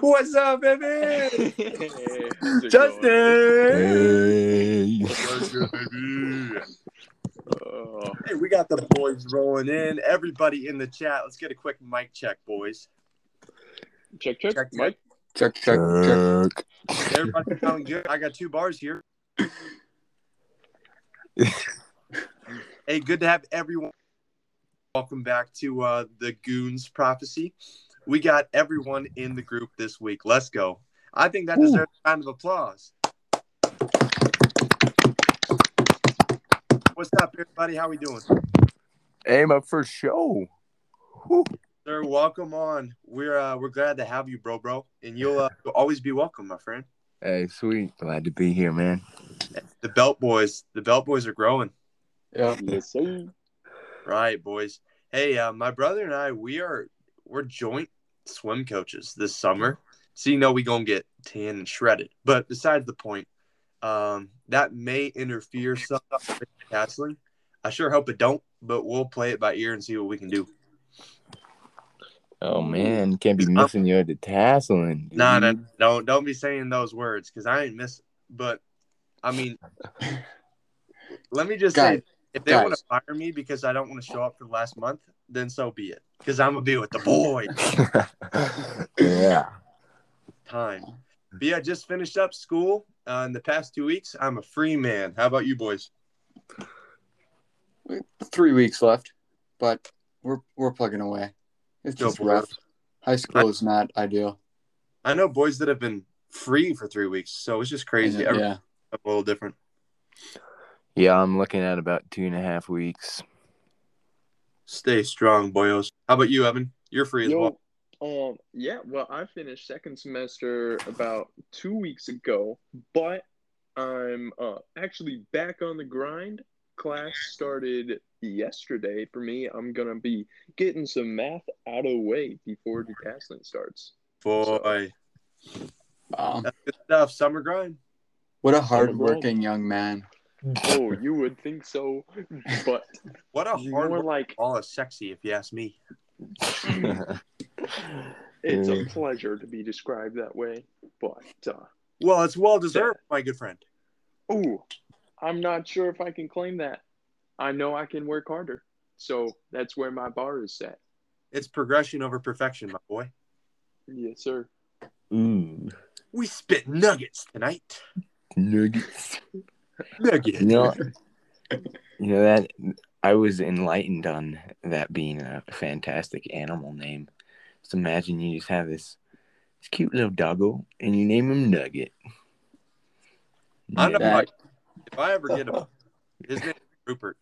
What's up, baby? Hey, Justin. Hey. What's good, baby? Oh, Hey, we got the boys rolling in. Everybody in the chat, let's get a quick mic check, boys. check, check, Check, Mike. Check, check, check. Check. Everybody sounding good. I got two bars here. hey, good to have everyone. Welcome back to uh, the Goons Prophecy. We got everyone in the group this week. Let's go. I think that deserves a round of applause. What's up, everybody? How we doing? Hey, my first show. Whew. Sir, welcome on. We're uh, we're glad to have you, bro, bro, and you'll, uh, you'll always be welcome, my friend. Hey, sweet. Glad to be here, man. The Belt Boys, the Belt Boys are growing. Yeah. Yes, sir. Right, boys. Hey, uh, my brother and I, we are we're joint swim coaches this summer. So you know we gonna get tan and shredded. But besides the point, um, that may interfere some with tasseling. I sure hope it don't, but we'll play it by ear and see what we can do. Oh man, can't be missing your tasseling. dude. Nah, nah, don't don't be saying those words because I ain't miss. But I mean, let me just Guys, say, if they want to fire me because I don't want to show up for the last month, then so be it. Because I'm gonna be with the boys. yeah. time. But yeah, just finished up school uh, in the past two weeks. I'm a free man. How about you boys? Three weeks left, but we're we're plugging away. It's just for rough. High school is not ideal. I know boys that have been free for three weeks, so it's just crazy. Every- Yeah. a little different. Yeah, I'm looking at about two and a half weeks. Stay strong, boyos. How about you, Evan? You're free as well. Um, yeah. Well, I finished second semester about two weeks ago, but I'm uh actually back on the grind. Class started yesterday for me. I'm gonna be getting some math out of the way before the decathlon starts. Boy, Wow. that's good stuff. Summer grind. What a hardworking young man. Oh, you would think so, but What a hard more like All is sexy, if you ask me. it's a pleasure to be described that way. But uh, Well, it's well deserved, my good friend. Ooh, I'm not sure if I can claim that. I know I can work harder. So that's where my bar is set. It's progression over perfection, my boy. Yes, sir. Ooh, We spit nuggets tonight. nuggets. Nuggets. You know, you know that I was enlightened on that being a fantastic animal name. Just imagine you just have this, this cute little doggo, and you name him Nugget. I know. That- Like, if I ever get a, his name is Rupert,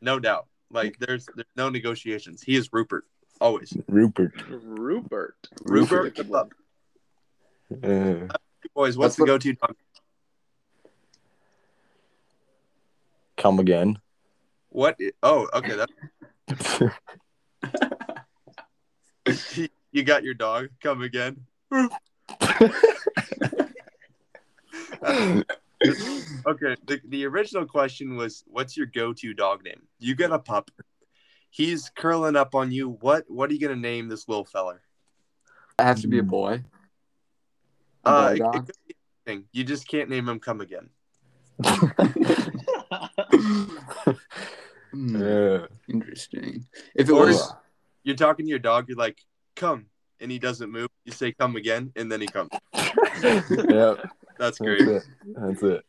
no doubt. Like, there's there's no negotiations. He is Rupert, always. Rupert. Rupert. Rupert, Good what's up? Uh, boys. What's the go-to dog? Come again. What? Oh, okay. That you got your dog. Come again. Okay. The, the original question was, "What's your go-to dog name?" You get a pup. He's curling up on you. What What are you gonna name this little feller? I have to be a boy. A Uh, boy it- it could be anything. You just can't name him. Come again. Hmm, Uh, interesting. If it Or was You're talking to your dog. You're like, "Come," and he doesn't move. You say, "Come again," and then he comes. yeah, That's that's great. it. That's it.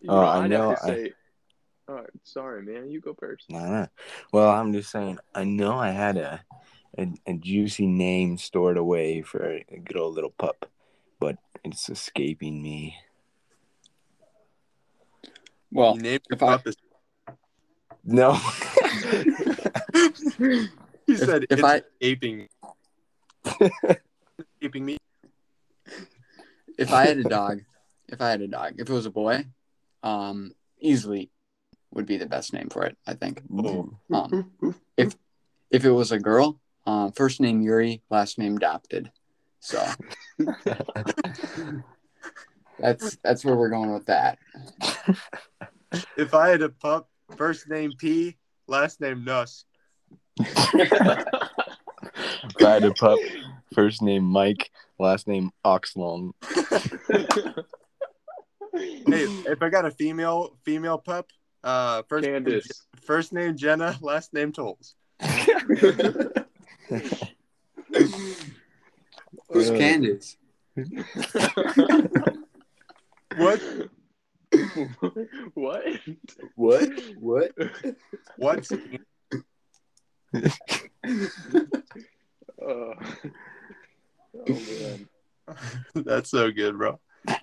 You Oh, I I'd know, Have to I- say, all right, sorry, man. You go first. Nah, nah. Well, I'm just saying. I know I had a, a a juicy name stored away for a good old little pup, but it's escaping me. Well, You named your if I- pup. No. He said, if "It's I- escaping, escaping me." if I had a dog, if I had a dog, if it was a boy, um, easily would be the best name for it. I think. Oh. Um, if if it was a girl, um, first name Yuri, last name adopted. So that's that's where we're going with that. If I had a pup, first name P, last name Nuss. If I had a pup, first name Mike, last name Oxlong. Hey, if I got a female female pup, uh, first Candace. first name Jenna, last name Tolls. Who's Uh, Candace? What? what? What? What? What? Uh, oh man. That's so good, bro.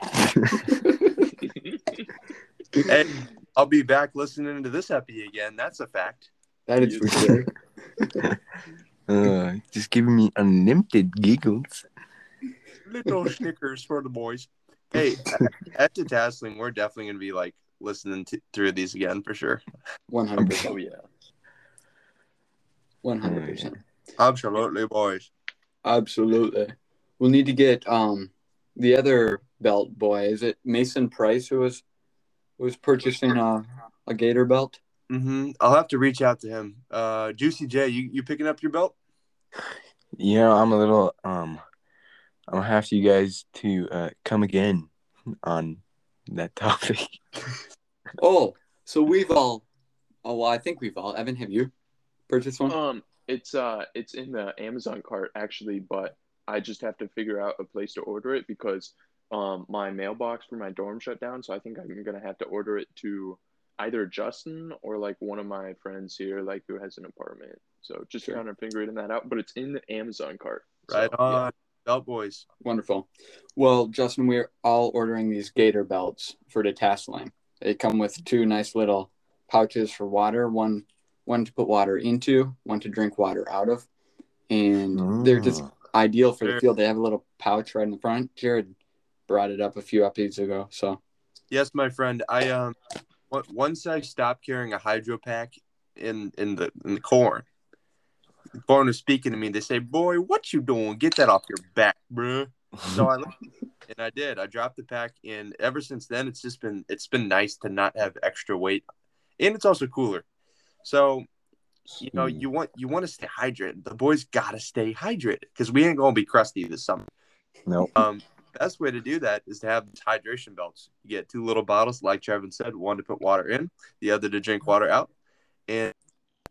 Hey, I'll be back listening to this epi again. That's a fact. That is for sure. Uh, just giving me unlimited giggles. Little Snickers for the boys. Hey, at- at the tasseling, we're definitely gonna be like listening to, through these again for sure. One hundred Oh percent. yeah. One hundred percent. Absolutely, boys. Absolutely. We'll need to get um the other belt boy. Is it Mason Price who was who was purchasing a, a gator belt? Mm-hmm. I'll have to reach out to him. Uh, Juicy J, you, you picking up your belt? You know, I'm a little um I'm gonna have you guys to uh come again on that topic. Oh, so we've all oh well I think we've all Evan, have you purchased one? Um, it's uh, it's in the Amazon cart actually, but I just have to figure out a place to order it because um, my mailbox for my dorm shut down, so I think I'm gonna have to order it to either Justin or like one of my friends here, like who has an apartment. So just Sure. kind of figuring that out, but it's in the Amazon cart. So, Right yeah. On, belt boys. Wonderful. Well, Justin, we're all ordering these gator belts for the tasseling. They come with two nice little pouches for water, one one to put water into, one to drink water out of. And they're just Mm. ideal for the field. They have a little pouch right in the front. Jared brought it up a few episodes ago. So Yes, my friend. I um, on- once I stopped carrying a hydro pack in in the in the corn, was speaking to me. They say, "Boy, what you doing? Get that off your back, bro." So I and I did. I dropped the pack, and ever since then, it's just been it's been nice to not have extra weight, and it's also cooler. So you know, you want you want to stay hydrated. The boys got to stay hydrated because we ain't gonna be crusty this summer. Nope. Um, best way to do that is to have these hydration belts. You get two little bottles, like Trevin said, one to put water in, the other to drink water out, and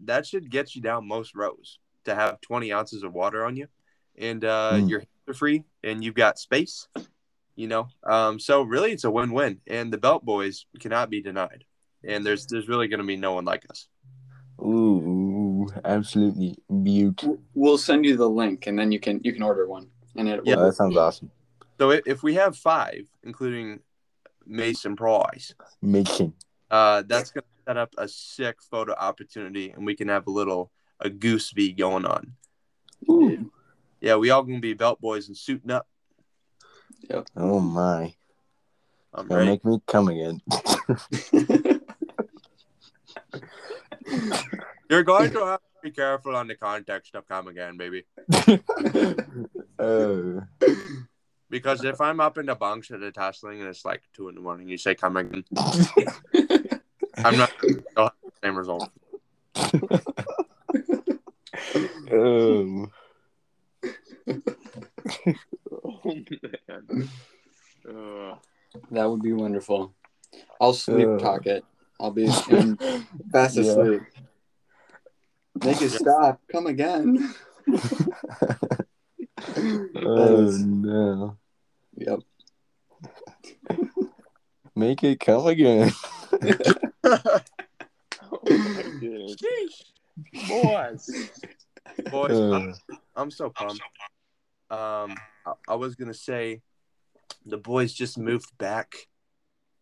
that should get you down most rows to have 20 ounces of water on you, and uh, Mm. your hands are free and you've got space. You know, um, so really it's a win-win, and the belt boys cannot be denied. And there's there's really going to be no one like us. Ooh, absolutely beautiful. we'll send you the link, and then you can you can order one. And it Yeah. Oh, that sounds awesome. So if, if we have five, including Mason Price, Making. Uh, that's gonna set up a sick photo opportunity, and we can have a little a goose v going on. Ooh. Yeah, we all gonna be belt boys and suiting up. Oh my. I'm Gonna ready. make me come again. You're going to have to be careful on the context of come again, baby. oh. Because if I'm up in the bunks at the tasseling and it's like two in the morning, you say come again. I'm not I'll have the same result. Oh. Oh man. Uh, that would be wonderful. I'll sleep Uh. talk it. I'll be in fast Yeah. asleep. Make it stop. Come again. oh no. Yep. Make it come again. oh my goodness. Boys. Boys, Uh, I'm, I'm so pumped. Um, I, I was gonna say, the boys just moved back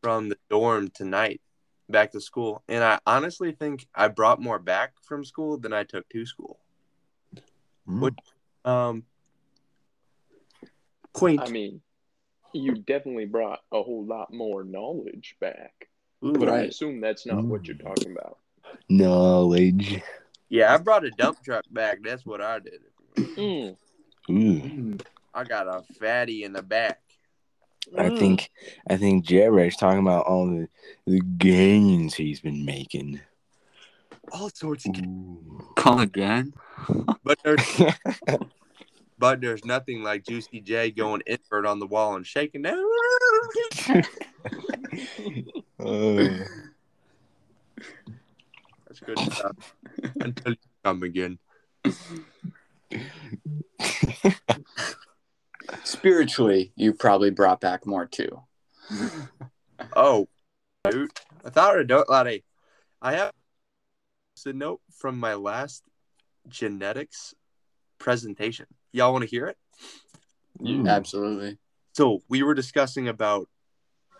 from the dorm tonight, back to school, and I honestly think I brought more back from school than I took to school. mm. Um, quaint. I mean, you definitely brought a whole lot more knowledge back. Ooh, But I assume that's not what you're talking about. Knowledge. Yeah, I brought a dump truck back. That's what I did. Mm. Ooh. I got a fatty in the back. I Mm. think I think Jared's talking about all the, the gains he's been making. All sorts of, Ooh. Come again. but they're but there's nothing like Juicy J going invert on the wall and shaking down. Uh, That's good stuff. Until you come again. Spiritually, you probably brought back more too. Oh, dude. I thought I'd don't like I have a note from my last genetics presentation. Y'all want to hear it? Ooh. Mm. Absolutely. So we were discussing about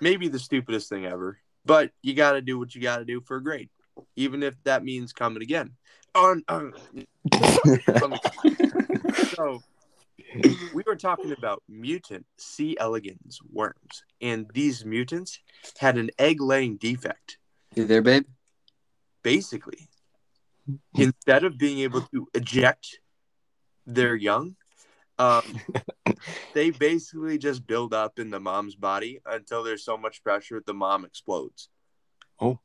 maybe the stupidest thing ever, but you got to do what you got to do for a grade, even if that means coming again. On, on so we were talking about mutant C. elegans worms, and these mutants had an egg-laying defect. You there, babe? Basically, instead of being able to eject their young, um, they basically just build up in the mom's body until there's so much pressure the mom explodes. Oh.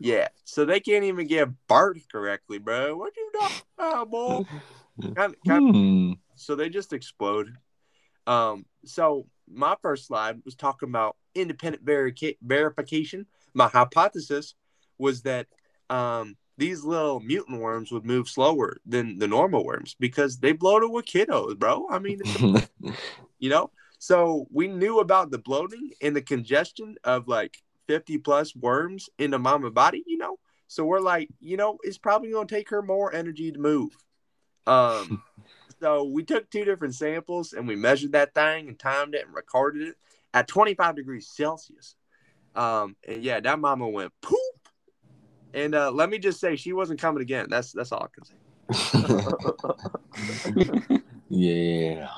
Yeah, so they can't even get birth correctly, bro. What you talking about, boy? Kind, kind Hmm. so they just explode. Um, so my first slide was talking about independent verica- verification. My hypothesis was that um, these little mutant worms would move slower than the normal worms because they bloated with kiddos, bro. I mean, you know. So we knew about the bloating and the congestion of like 50 plus worms in the mama body, you know. So we're like, you know, it's probably going to take her more energy to move. Um, so we took two different samples and we measured that thing and timed it and recorded it at 25 degrees Celsius. Um, and yeah, that mama went poop. And uh, let me just say, she wasn't coming again. That's that's all I can say. yeah.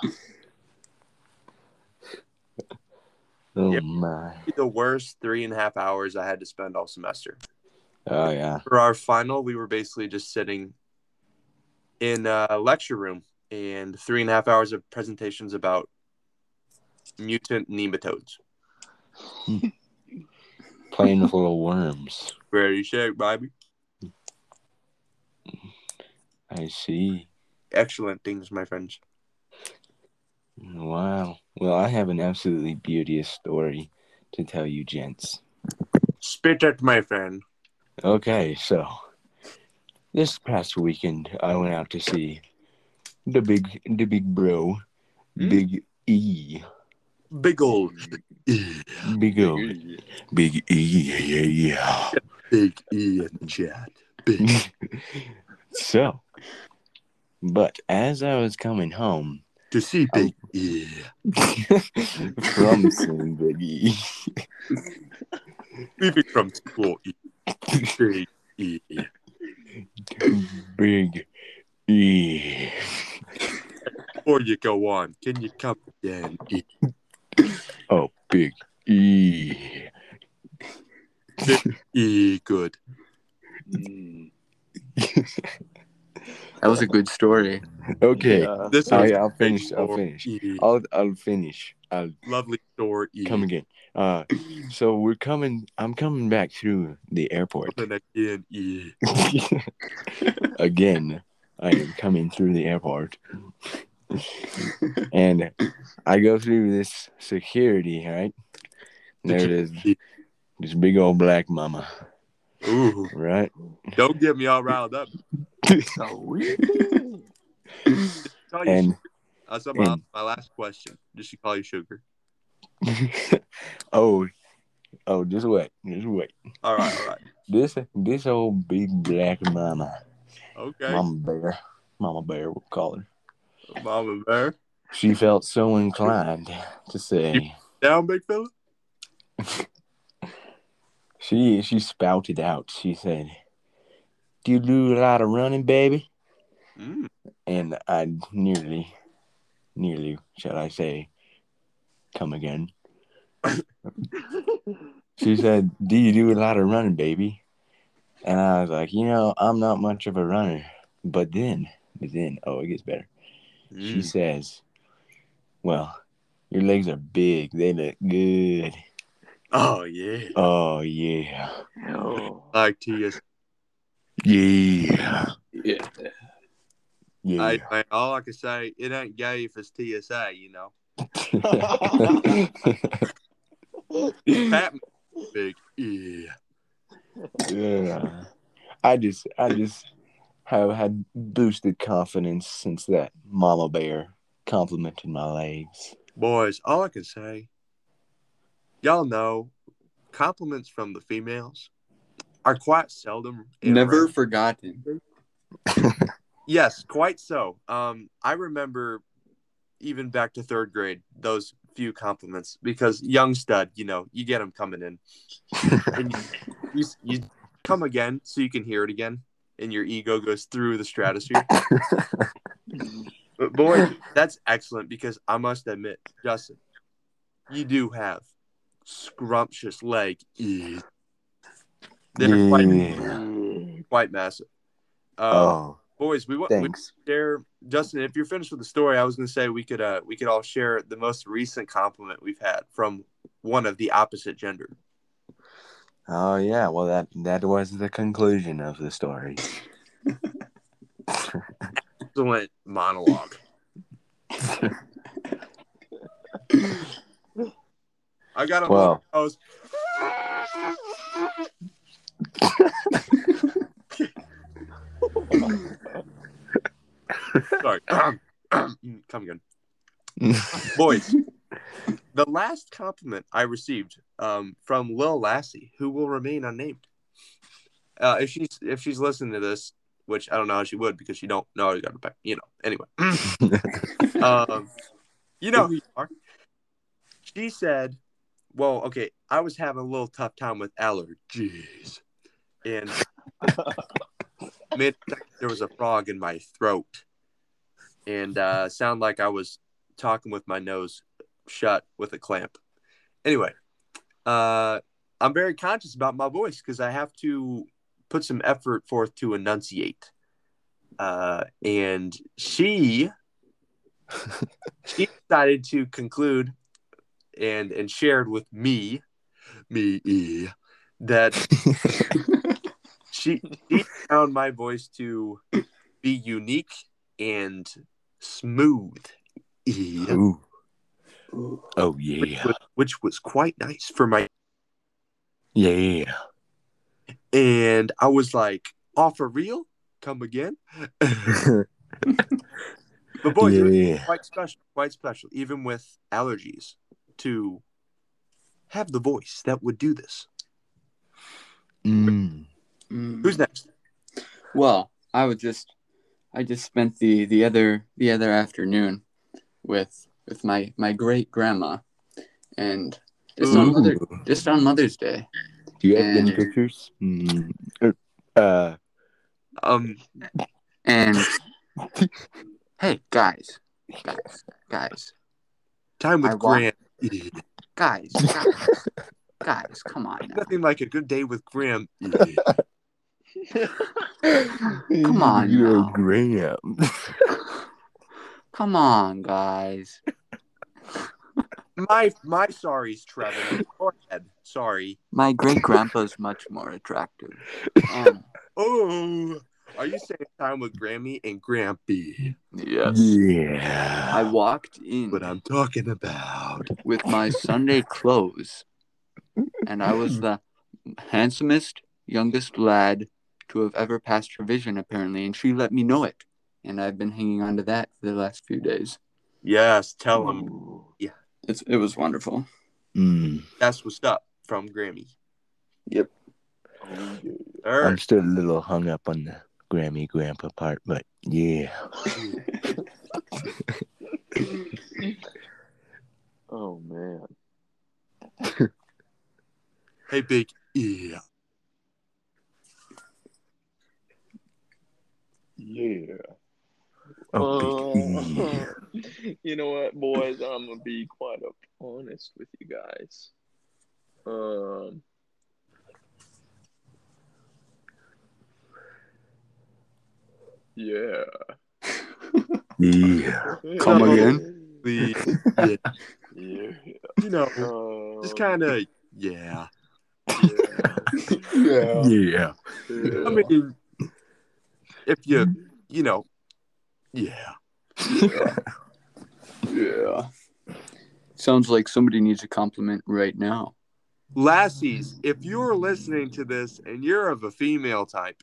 Oh Yep. my. The worst three and a half hours I had to spend all semester. Oh yeah. For our final, we were basically just sitting in a lecture room and three and a half hours of presentations about mutant nematodes. Playing with little worms. Ready, shake, baby. I see. Excellent things, my friends. Wow. Well, I have an absolutely beauteous story to tell you, gents. Spit it, my friend. Okay, so this past weekend I went out to see the big the big bro, Hmm? Big E. Big old, E. Big O. Big E, yeah, yeah. big E in the chat. Big. so, but as I was coming home to see um, Big E. from seeing Big E, Leaving from school, E. Big E. Big E. Before you go on, can you come again, E? Oh, Big E. E, good. That was a good story. Okay, Yeah. This was yeah, I'll finish, I'll finish. I'll I'll finish. I'll Lovely store, E. come again. Uh, so we're coming. I'm coming back through the airport again, E. again. I am coming through the airport, and I go through this security. Right there, it is. This big old black mama. Ooh, Right. don't get me all riled up. Oh, Tell you And That's my, and- my last question. Did she call you sugar? oh, oh, just wait, just wait. All right, all right. This this old big black mama, Okay. mama bear, mama bear, we'll call her. Mama bear. She felt so inclined to say Down, big fella? she she spouted out. She said, "Do you do a lot of running, baby?" Mm. And I nearly, nearly, shall I say, come again. She said, "Do you do a lot of running, baby?" And I was like, "You know, I'm not much of a runner." But then, but then, oh, it gets better. She Mm. says, "Well, your legs are big. They look good. Oh, yeah. Oh yeah, Oh. Like TS. yeah, Yeah. Yeah. I, I all I can say, it ain't gay if it's TSA, you know. Pat big yeah. yeah. I just I just have had boosted confidence since that mama bear complimented my legs. Boys, all I can say, y'all know compliments from the females are quite seldom. Never rare. forgotten. Yes, quite so. Um, I remember even back to third grade those few compliments because young stud, you know, you get them coming in, and you, you, you come again so you can hear it again, and your ego goes through the stratosphere. But boy, that's excellent because I must admit, Justin, you do have scrumptious leg. They're quite, Yeah. quite massive. Um, Oh, boys, we want we share Justin. If you're finished with the story, I was going to say we could uh we could all share the most recent compliment we've had from one of the opposite gender. Oh yeah, well that that was the conclusion of the story. Excellent monologue. I got a. I was sorry. Come again. Boys, the last compliment I received um, from Lil Lassie, who will remain unnamed. Uh, if she's if she's listening to this, which I don't know how she would because she don't know you got to back, you know. Anyway, um, you know who you are. She said, "Well, okay, I was having a little tough time with allergies, and mid there was a frog in my throat, and uh, sound like I was talking with my nose shut with a clamp. Anyway, uh, I'm very conscious about my voice because I have to put some effort forth to enunciate. Uh, and she she decided to conclude and and shared with me me that she, she found my voice to be unique and smooth Ooh. Oh which, yeah, was, which was quite nice for my yeah. and i was like oh for real come again but boy yeah. quite special quite special even with allergies to have the voice that would do this Mm. Mm. who's next Well, I was just I just spent the the other the other afternoon with with my my great grandma and just on Mother just on Mother's Day. Do you have any pictures? Mm. er, Uh, um And hey guys, guys, guys, time with I want- graham guys, guys, guys, come on now. nothing like a good day with graham Come on You're now. Graham. Come on, guys. my my sorries trevor go ahead sorry My great grandpa's much more attractive. Um, oh are you saying time with grammy and grampy yes. Yeah. I walked in what i'm talking about with my Sunday clothes, and I was the handsomest, youngest lad to have ever passed her vision, apparently, and she let me know it. And I've been hanging on to that for the last few days. yes tell them Yeah. It's it was wonderful. Mm. that's what's up from grammy Yep. All I'm still a little hung up on the Grammy Grandpa part, but yeah. Oh man. hey big yeah Yeah. Oh, Uh, yeah. you know what, boys? I'm gonna be quite honest with you guys. Um. Yeah. Yeah. Come No. again? the yeah, Yeah. you know Um, just kind of yeah Yeah. Yeah. i mean if you you know yeah. Yeah. Yeah. Sounds like somebody needs a compliment right now. Lassies, if you're listening to this and you're of a female type,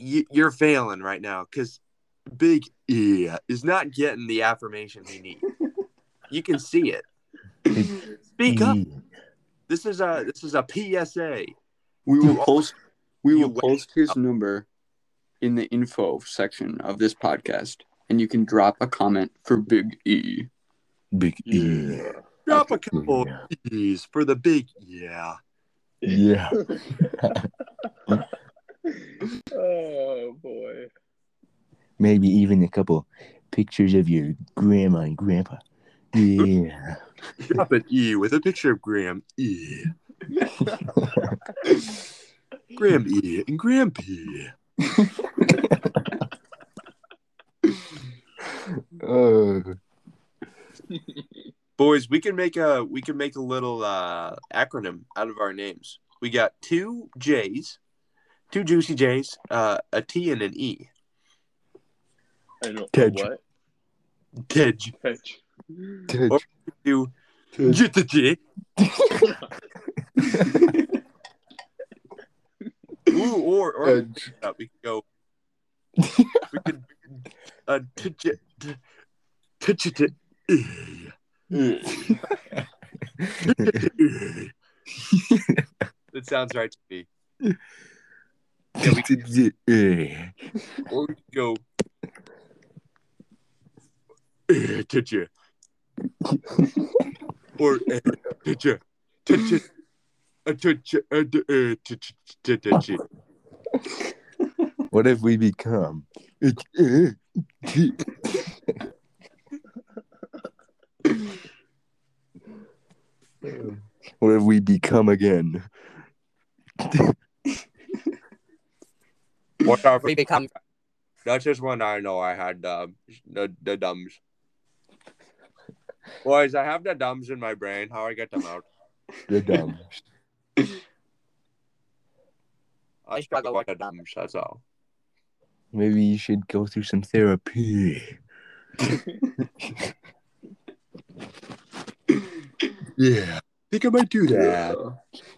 you, you're failing right now because Big E is not getting the affirmation he needs. You can see it. Speak up. This is a this is a PSA. We will post we will post his number in the info section of this podcast and you can drop a comment for Big E. Big E. Yeah. Drop a couple Yeah. E's for the big yeah. Yeah. oh boy. Maybe even a couple pictures of your grandma and grandpa. Yeah. Drop an E with a picture of Graham E. Graham E and Graham P. Oh. Boys, we can make a we can make a little uh, acronym out of our names. We got two J's, two juicy J's, uh, a T and an E. I know Tej. what? Tej. Hedge. Ted. Two J to J. Ooh, or or Edge. uh, we could go. We could uh, t- j- t- t- t- t- E. That sounds right to me. Yeah, we or we go. Eh, Touch. Or eh, touch ya. What have we become? What have we become again? What have we become That's just when I know I had uh, the the dumbs. Boys, I have the dumbs in my brain. How I get them out? The dumb. I I struggle struggle with with the dumbs. That's all. Maybe you should go through some therapy. Yeah, think I might do that.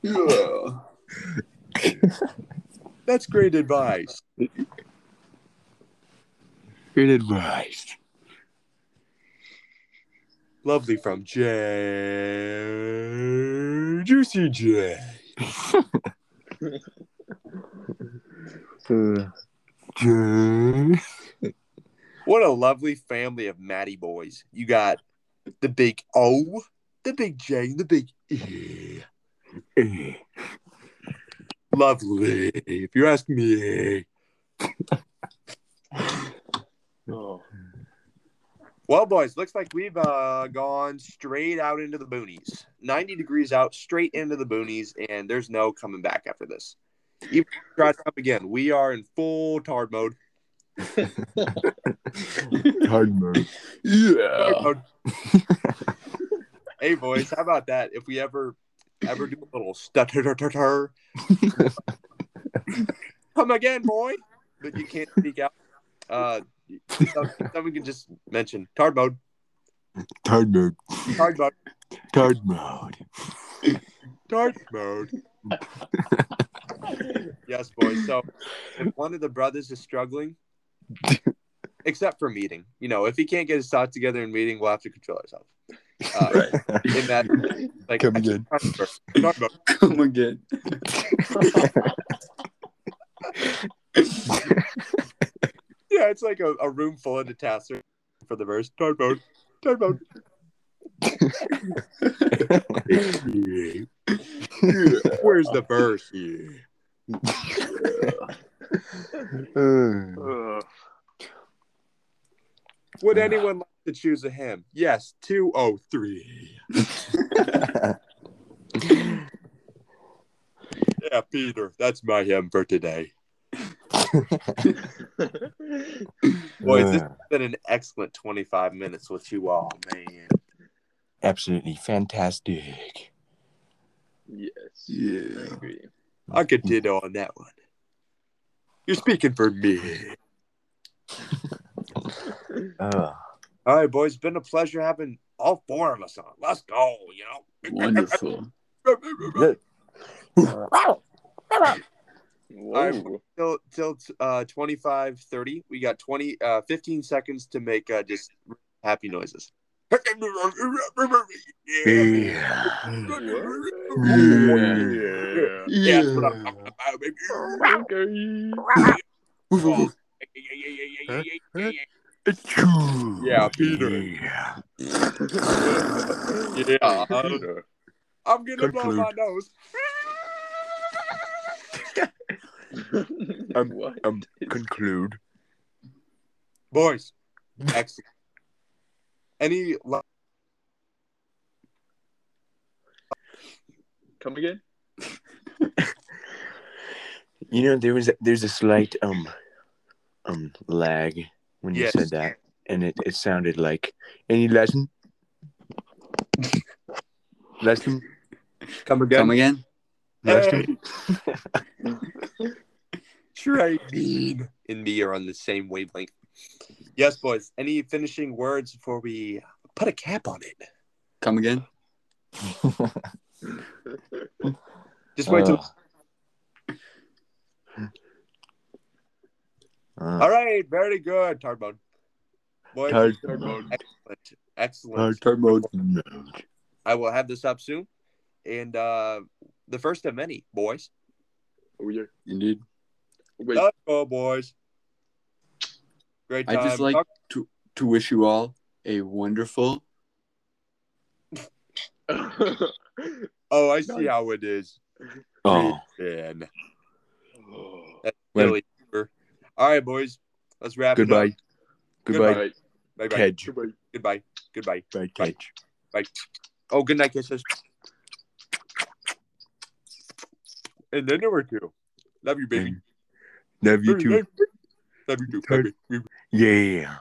Yeah. That's great advice. Good advice. Lovely from J. Juicy J. Uh, J- What a lovely family of Matty boys. You got the big O, the big J, the big E. Lovely, if you ask me. Oh. Well, boys, looks like we've uh, gone straight out into the boonies. 90 degrees out, straight into the boonies, and there's no coming back after this. Even if try to come again, we are in full tard mode. Hard mode. Tard Yeah. mode. hey, boys, how about that? If we ever ever do a little stutter, come again, boy, but you can't speak out. Uh, some- someone can just mention tard mode, Tard mode. tard mode, Hard mode. tard mode. yes, boys. So if one of the brothers is struggling, except for meeting, you know, if he can't get his thoughts together in meeting, we'll have to control ourselves. Uh, In that, like, Come again. Tard mode. Come again. Yeah, it's like a, a room full of detasters for the verse. Tard mode. Tard mode. Where's the verse? Uh, Would anyone like to choose a hymn? Yes, 203. Yeah, Peter, that's my hymn for today. Boys, this uh. has been an excellent 25 minutes with you all, man. Absolutely fantastic. yes. Yeah. I agree. I could ditto on that one. You're speaking for me. Oh. All right, boys. Been a pleasure having all four of us on. Let's go. You know. Wonderful. Look. Whoa. till till uh 25 30 we got 20 uh 15 seconds to make uh just happy noises Yeah. Yeah. Yeah, that's what I'm talking about, baby. Yeah, Peter. Yeah. Yeah, uh, I'm gonna blow my nose. Um, what? Um, conclude. Boys, excellent. Any la- Come again? You know, there was there's a slight um um lag when you Yes. said that, and it, it sounded like any lesson. lesson. come again? Come again? Lesson. Trading and me are on the same wavelength. Yes, boys. Any finishing words before we put a cap on it? Come again? Just wait till. Uh, All right, very good, Tardbone. Boys, Tard- excellent, excellent. Hard mode. I will have this up soon, and uh the first of many, boys. Oh, yeah. Indeed. Wait. Let's go, boys. Great time. I time. just like to to wish you all a wonderful. oh, I see how it is. Oh, Man, Oh. that's really super. All right, boys. Let's wrap it goodbye. up. Goodbye. Alright. Bye bye. Kedge. Goodbye. Goodbye. Goodbye. Bye, Bye. Kedge. Oh, good night, kisses. And then number two. Love you, baby. Mm. Love you too. Love you too, baby. Yeah.